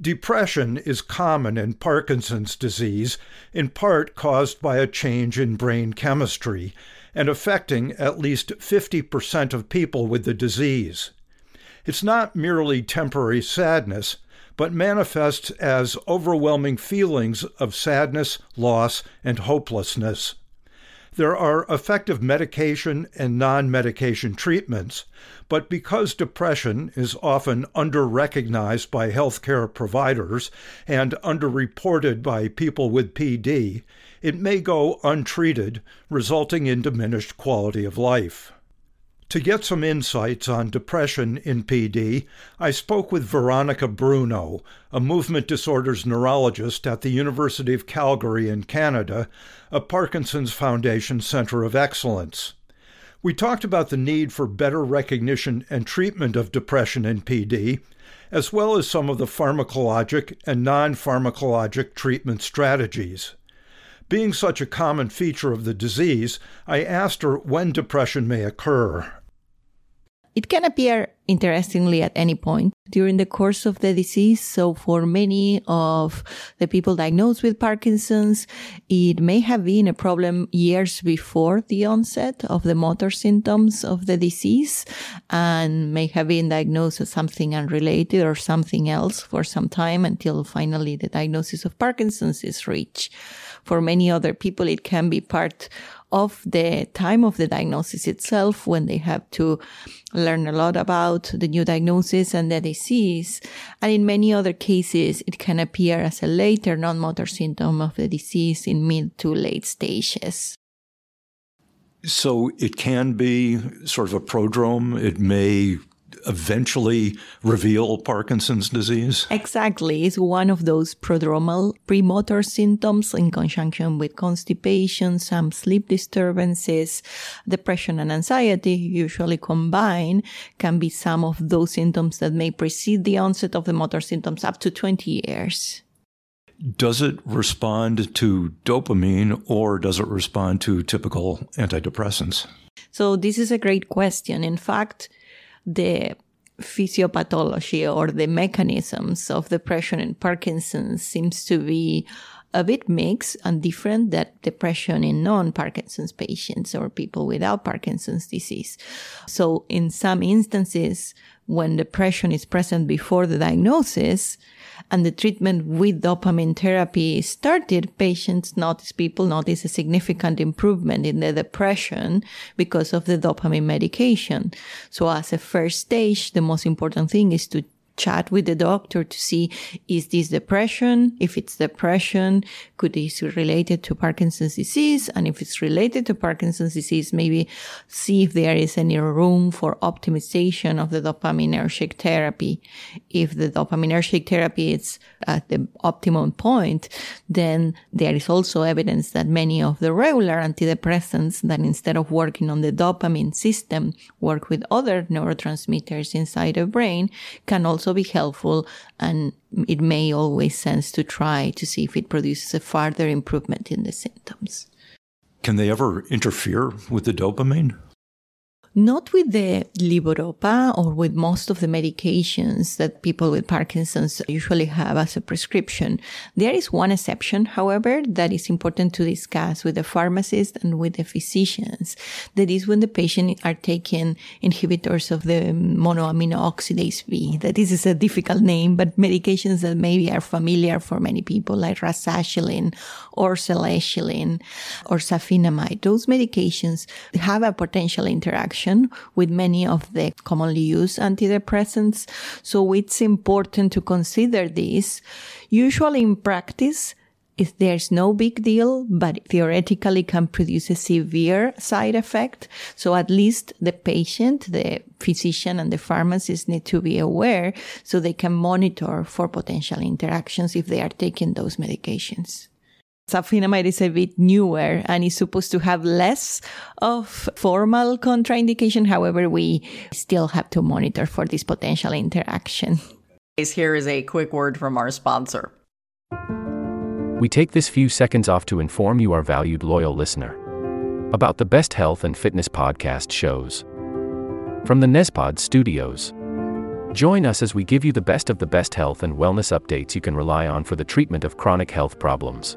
Depression is common in Parkinson's disease, in part caused by a change in brain chemistry and affecting at least 50% of people with the disease. It's not merely temporary sadness, but manifests as overwhelming feelings of sadness, loss, and hopelessness. There are effective medication and non medication treatments, but because depression is often under recognized by healthcare providers and underreported by people with PD, it may go untreated, resulting in diminished quality of life. To get some insights on depression in PD, I spoke with Veronica Bruno, a movement disorders neurologist at the University of Calgary in Canada, a Parkinson's Foundation Center of Excellence. We talked about the need for better recognition and treatment of depression in PD, as well as some of the pharmacologic and non pharmacologic treatment strategies. Being such a common feature of the disease, I asked her when depression may occur. It can appear interestingly at any point during the course of the disease. So for many of the people diagnosed with Parkinson's, it may have been a problem years before the onset of the motor symptoms of the disease and may have been diagnosed as something unrelated or something else for some time until finally the diagnosis of Parkinson's is reached. For many other people, it can be part of the time of the diagnosis itself when they have to learn a lot about the new diagnosis and the disease. And in many other cases, it can appear as a later non-motor symptom of the disease in mid to late stages. So it can be sort of a prodrome. It may eventually reveal Parkinson's disease? Exactly. It's one of those prodromal premotor symptoms in conjunction with constipation, some sleep disturbances, depression and anxiety usually combined can be some of those symptoms that may precede the onset of the motor symptoms up to 20 years. Does it respond to dopamine or does it respond to typical antidepressants? So this is a great question. In fact, the physiopathology or the mechanisms of depression and Parkinson's seems to be a bit mixed and different than depression in non-Parkinson's patients or people without Parkinson's disease. So in some instances, when depression is present before the diagnosis and the treatment with dopamine therapy started, patients notice, people notice a significant improvement in the depression because of the dopamine medication. So as a first stage, the most important thing is to chat with the doctor to see is this depression? If it's depression could this be related to parkinson's disease? And if it's related to parkinson's disease maybe see if there is any room for optimization of the dopaminergic therapy. If the dopaminergic therapy is at the optimum point then there is also evidence that many of the regular antidepressants that instead of working on the dopamine system work with other neurotransmitters inside the brain can also also be helpful and it may always sense to try to see if it produces a further improvement in the symptoms. Can they ever interfere with the dopamine? Not with the levodopa or with most of the medications that people with Parkinson's usually have as a prescription. There is one exception, however, that is important to discuss with the pharmacist and with the physicians. That is when the patient are taking inhibitors of the monoamino oxidase B. That this is a difficult name, but medications that maybe are familiar for many people like rasagiline or selegiline or safinamide. Those medications have a potential interaction with many of the commonly used antidepressants. So it's important to consider this. Usually in practice, if there's no big deal, but theoretically can produce a severe side effect. So at least the patient, the physician and the pharmacist need to be aware so they can monitor for potential interactions if they are taking those medications. Safinamide is a bit newer and is supposed to have less of formal contraindication. However, we still have to monitor for this potential interaction. Here is a quick word from our sponsor. We take this few seconds off to inform you, our valued loyal listener, about the best health and fitness podcast shows from the Nezpod studios. Join us as we give you the best of the best health and wellness updates you can rely on for the treatment of chronic health problems.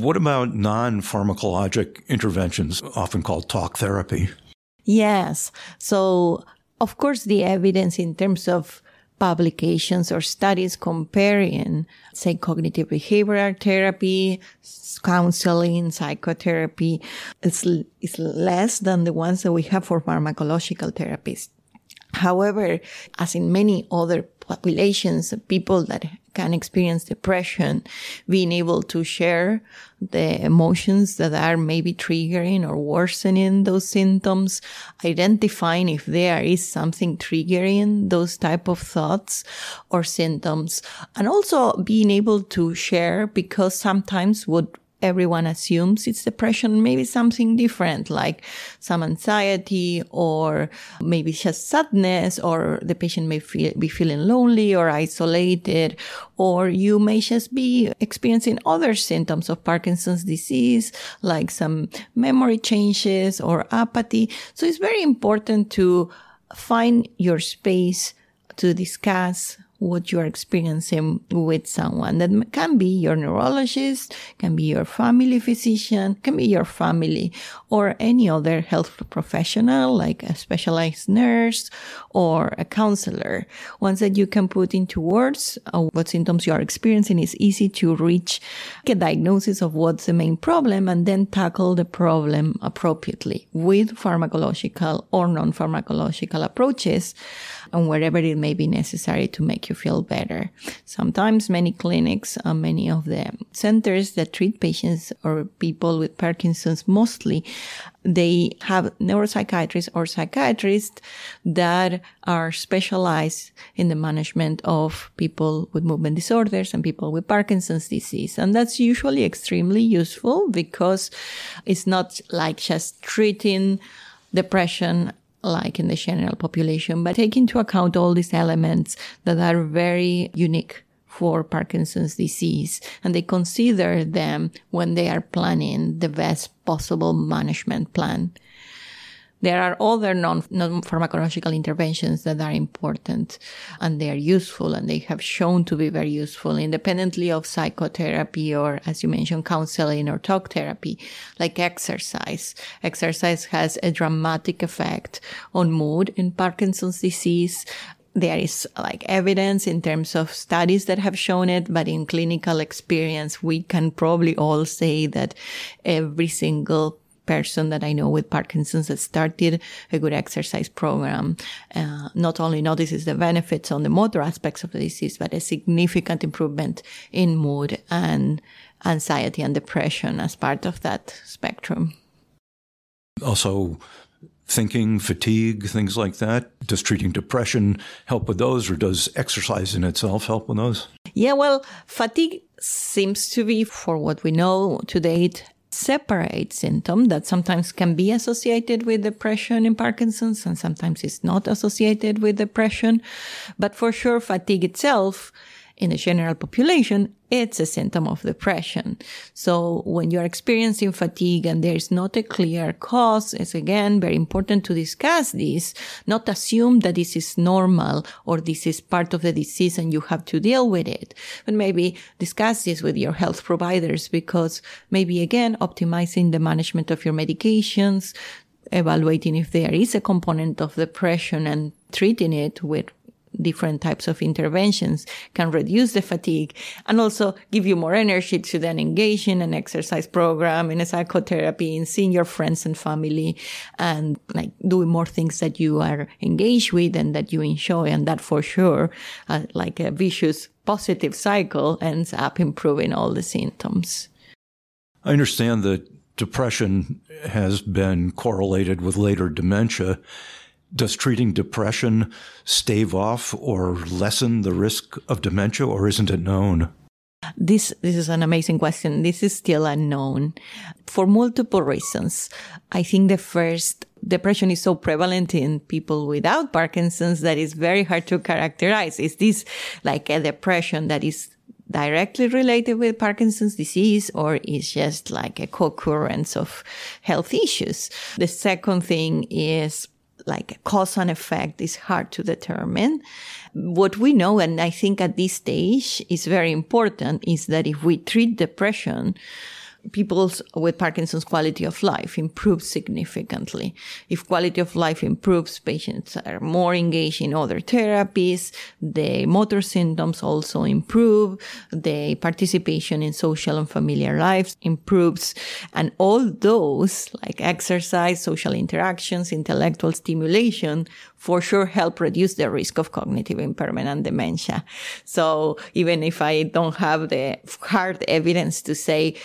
What about non pharmacologic interventions, often called talk therapy? Yes. So, of course, the evidence in terms of publications or studies comparing, say, cognitive behavioral therapy, counseling, psychotherapy, is, is less than the ones that we have for pharmacological therapies. However, as in many other populations, of people that can experience depression, being able to share the emotions that are maybe triggering or worsening those symptoms, identifying if there is something triggering those type of thoughts or symptoms, and also being able to share because sometimes what everyone assumes it's depression, maybe something different, like some anxiety or maybe just sadness, or the patient may feel, be feeling lonely or isolated, or you may just be experiencing other symptoms of Parkinson's disease, like some memory changes or apathy. So it's very important to find your space to discuss what you are experiencing with someone. That can be your neurologist, can be your family physician, can be your family or any other health professional like a specialized nurse or a counselor. Once that you can put into words uh, what symptoms you are experiencing, it's easy to reach a diagnosis of what's the main problem and then tackle the problem appropriately with pharmacological or non-pharmacological approaches and wherever it may be necessary to make you feel better. Sometimes many clinics, uh, many of the centers that treat patients or people with Parkinson's mostly, they have neuropsychiatrists or psychiatrists that are specialized in the management of people with movement disorders and people with Parkinson's disease. And that's usually extremely useful because it's not like just treating depression like in the general population, but take into account all these elements that are very unique for Parkinson's disease. And they consider them when they are planning the best possible management plan. There are other non, non-pharmacological interventions that are important and they are useful and they have shown to be very useful independently of psychotherapy or, as you mentioned, counseling or talk therapy, like exercise. Exercise has a dramatic effect on mood in Parkinson's disease there is like evidence in terms of studies that have shown it, but in clinical experience, we can probably all say that every single person that I know with Parkinson's that started a good exercise program uh, not only notices the benefits on the motor aspects of the disease, but a significant improvement in mood and anxiety and depression as part of that spectrum. Also, thinking, fatigue, things like that? Does treating depression help with those, or does exercise in itself help with those? Yeah, well, fatigue seems to be, for what we know to date, separate symptom that sometimes can be associated with depression in Parkinson's and sometimes is not associated with depression. But for sure, fatigue itself in the general population, it's a symptom of depression. So when you're experiencing fatigue and there's not a clear cause, it's again very important to discuss this, not assume that this is normal or this is part of the disease and you have to deal with it. But maybe discuss this with your health providers because maybe again, optimizing the management of your medications, evaluating if there is a component of depression and treating it with different types of interventions can reduce the fatigue and also give you more energy to then engage in an exercise program, in a psychotherapy, in seeing your friends and family and like doing more things that you are engaged with and that you enjoy. And that for sure, uh, like a vicious positive cycle ends up improving all the symptoms. I understand that depression has been correlated with later dementia. Does treating depression stave off or lessen the risk of dementia, or isn't it known? This this is an amazing question. This is still unknown for multiple reasons. I think the first depression is so prevalent in people without Parkinson's that it's very hard to characterize. Is this like a depression that is directly related with Parkinson's disease or is just like a co-occurrence of health issues? The second thing is like cause and effect is hard to determine. What we know, and I think at this stage is very important, is that if we treat depression, people's with Parkinson's quality of life improves significantly. If quality of life improves, patients are more engaged in other therapies. The motor symptoms also improve. The participation in social and familiar lives improves. And all those, like exercise, social interactions, intellectual stimulation, for sure help reduce the risk of cognitive impairment and dementia. So even if I don't have the hard evidence to say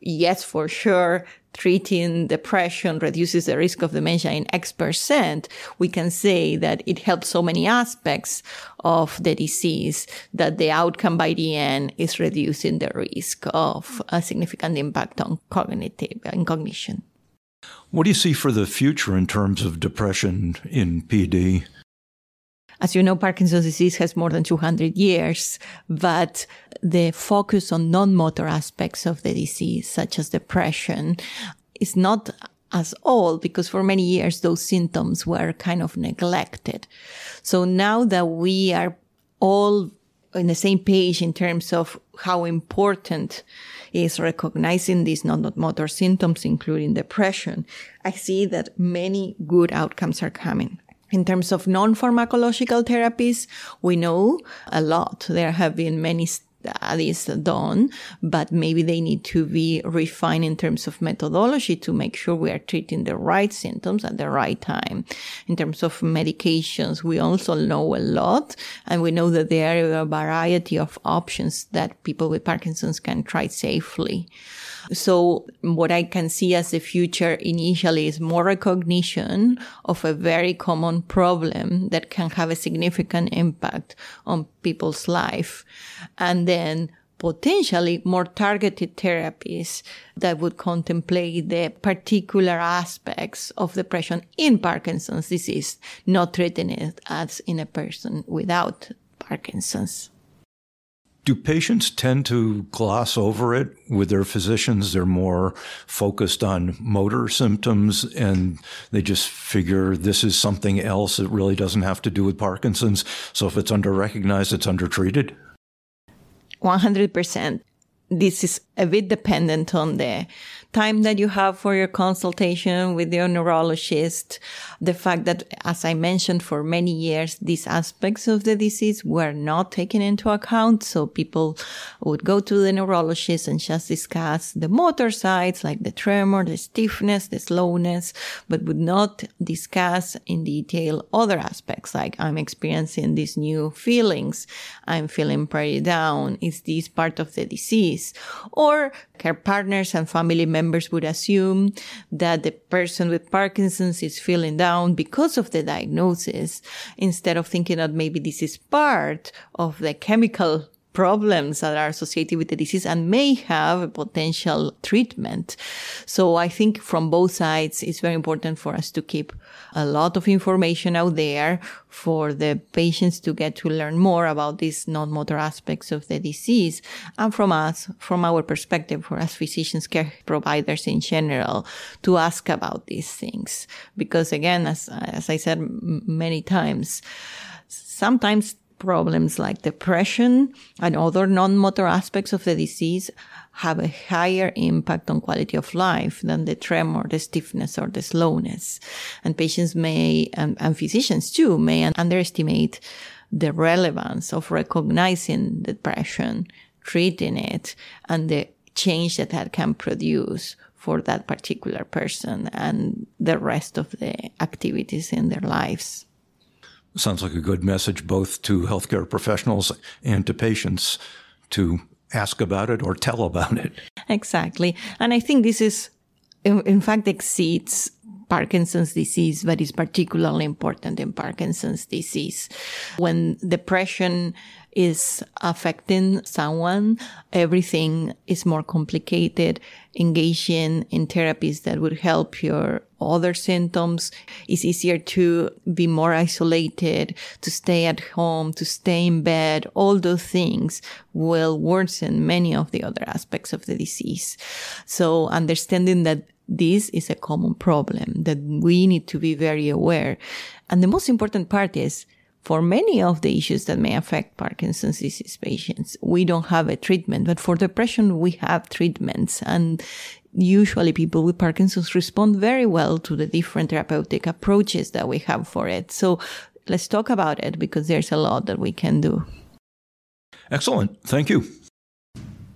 yes, for sure, treating depression reduces the risk of dementia in X percent, we can say that it helps so many aspects of the disease that the outcome by the end is reducing the risk of a significant impact on cognitive and cognition. What do you see for the future in terms of depression in PD? As you know, Parkinson's disease has more than 200 years, but the focus on non-motor aspects of the disease, such as depression, is not as old because for many years those symptoms were kind of neglected. So now that we are all in the same page in terms of how important is recognizing these non-motor symptoms, including depression, I see that many good outcomes are coming. In terms of non-pharmacological therapies, we know a lot. There have been many studies done, but maybe they need to be refined in terms of methodology to make sure we are treating the right symptoms at the right time. In terms of medications, we also know a lot, and we know that there are a variety of options that people with Parkinson's can try safely. So what I can see as the future initially is more recognition of a very common problem that can have a significant impact on people's life. And then potentially more targeted therapies that would contemplate the particular aspects of depression in Parkinson's disease, not treating it as in a person without Parkinson's. Do patients tend to gloss over it with their physicians? They're more focused on motor symptoms and they just figure this is something else. It really doesn't have to do with Parkinson's. So if it's underrecognized, it's undertreated? 100%. This is a bit dependent on the time that you have for your consultation with your neurologist, the fact that, as I mentioned, for many years, these aspects of the disease were not taken into account. So people would go to the neurologist and just discuss the motor sides, like the tremor, the stiffness, the slowness, but would not discuss in detail other aspects, like I'm experiencing these new feelings. I'm feeling pretty down. Is this part of the disease? Or care partners and family members members would assume that the person with Parkinson's is feeling down because of the diagnosis instead of thinking that maybe this is part of the chemical problems that are associated with the disease and may have a potential treatment. So I think from both sides, it's very important for us to keep a lot of information out there for the patients to get to learn more about these non-motor aspects of the disease. And from us, from our perspective, for us physicians, care providers in general, to ask about these things. Because again, as, as I said many times, sometimes problems like depression and other non-motor aspects of the disease have a higher impact on quality of life than the tremor, the stiffness, or the slowness. And patients may, and, and physicians too, may underestimate the relevance of recognizing depression, treating it, and the change that that can produce for that particular person and the rest of the activities in their lives. Sounds like a good message both to healthcare professionals and to patients to ask about it or tell about it. Exactly. And I think this is, in, fact, exceeds Parkinson's disease, but is particularly important in Parkinson's disease. When depression is affecting someone, everything is more complicated. Engaging in therapies that would help your other symptoms It's easier to be more isolated, to stay at home, to stay in bed. All those things will worsen many of the other aspects of the disease. So understanding that this is a common problem that we need to be very aware. And the most important part is for many of the issues that may affect Parkinson's disease patients, we don't have a treatment, but for depression, we have treatments and usually people with Parkinson's respond very well to the different therapeutic approaches that we have for it. So let's talk about it because there's a lot that we can do. Excellent. Thank you.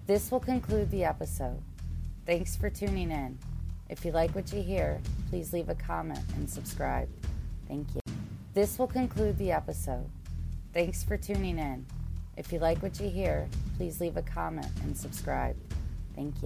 This will conclude the episode. Thanks for tuning in. If you like what you hear, please leave a comment and subscribe. Thank you. This will conclude the episode. Thanks for tuning in. If you like what you hear, please leave a comment and subscribe. Thank you.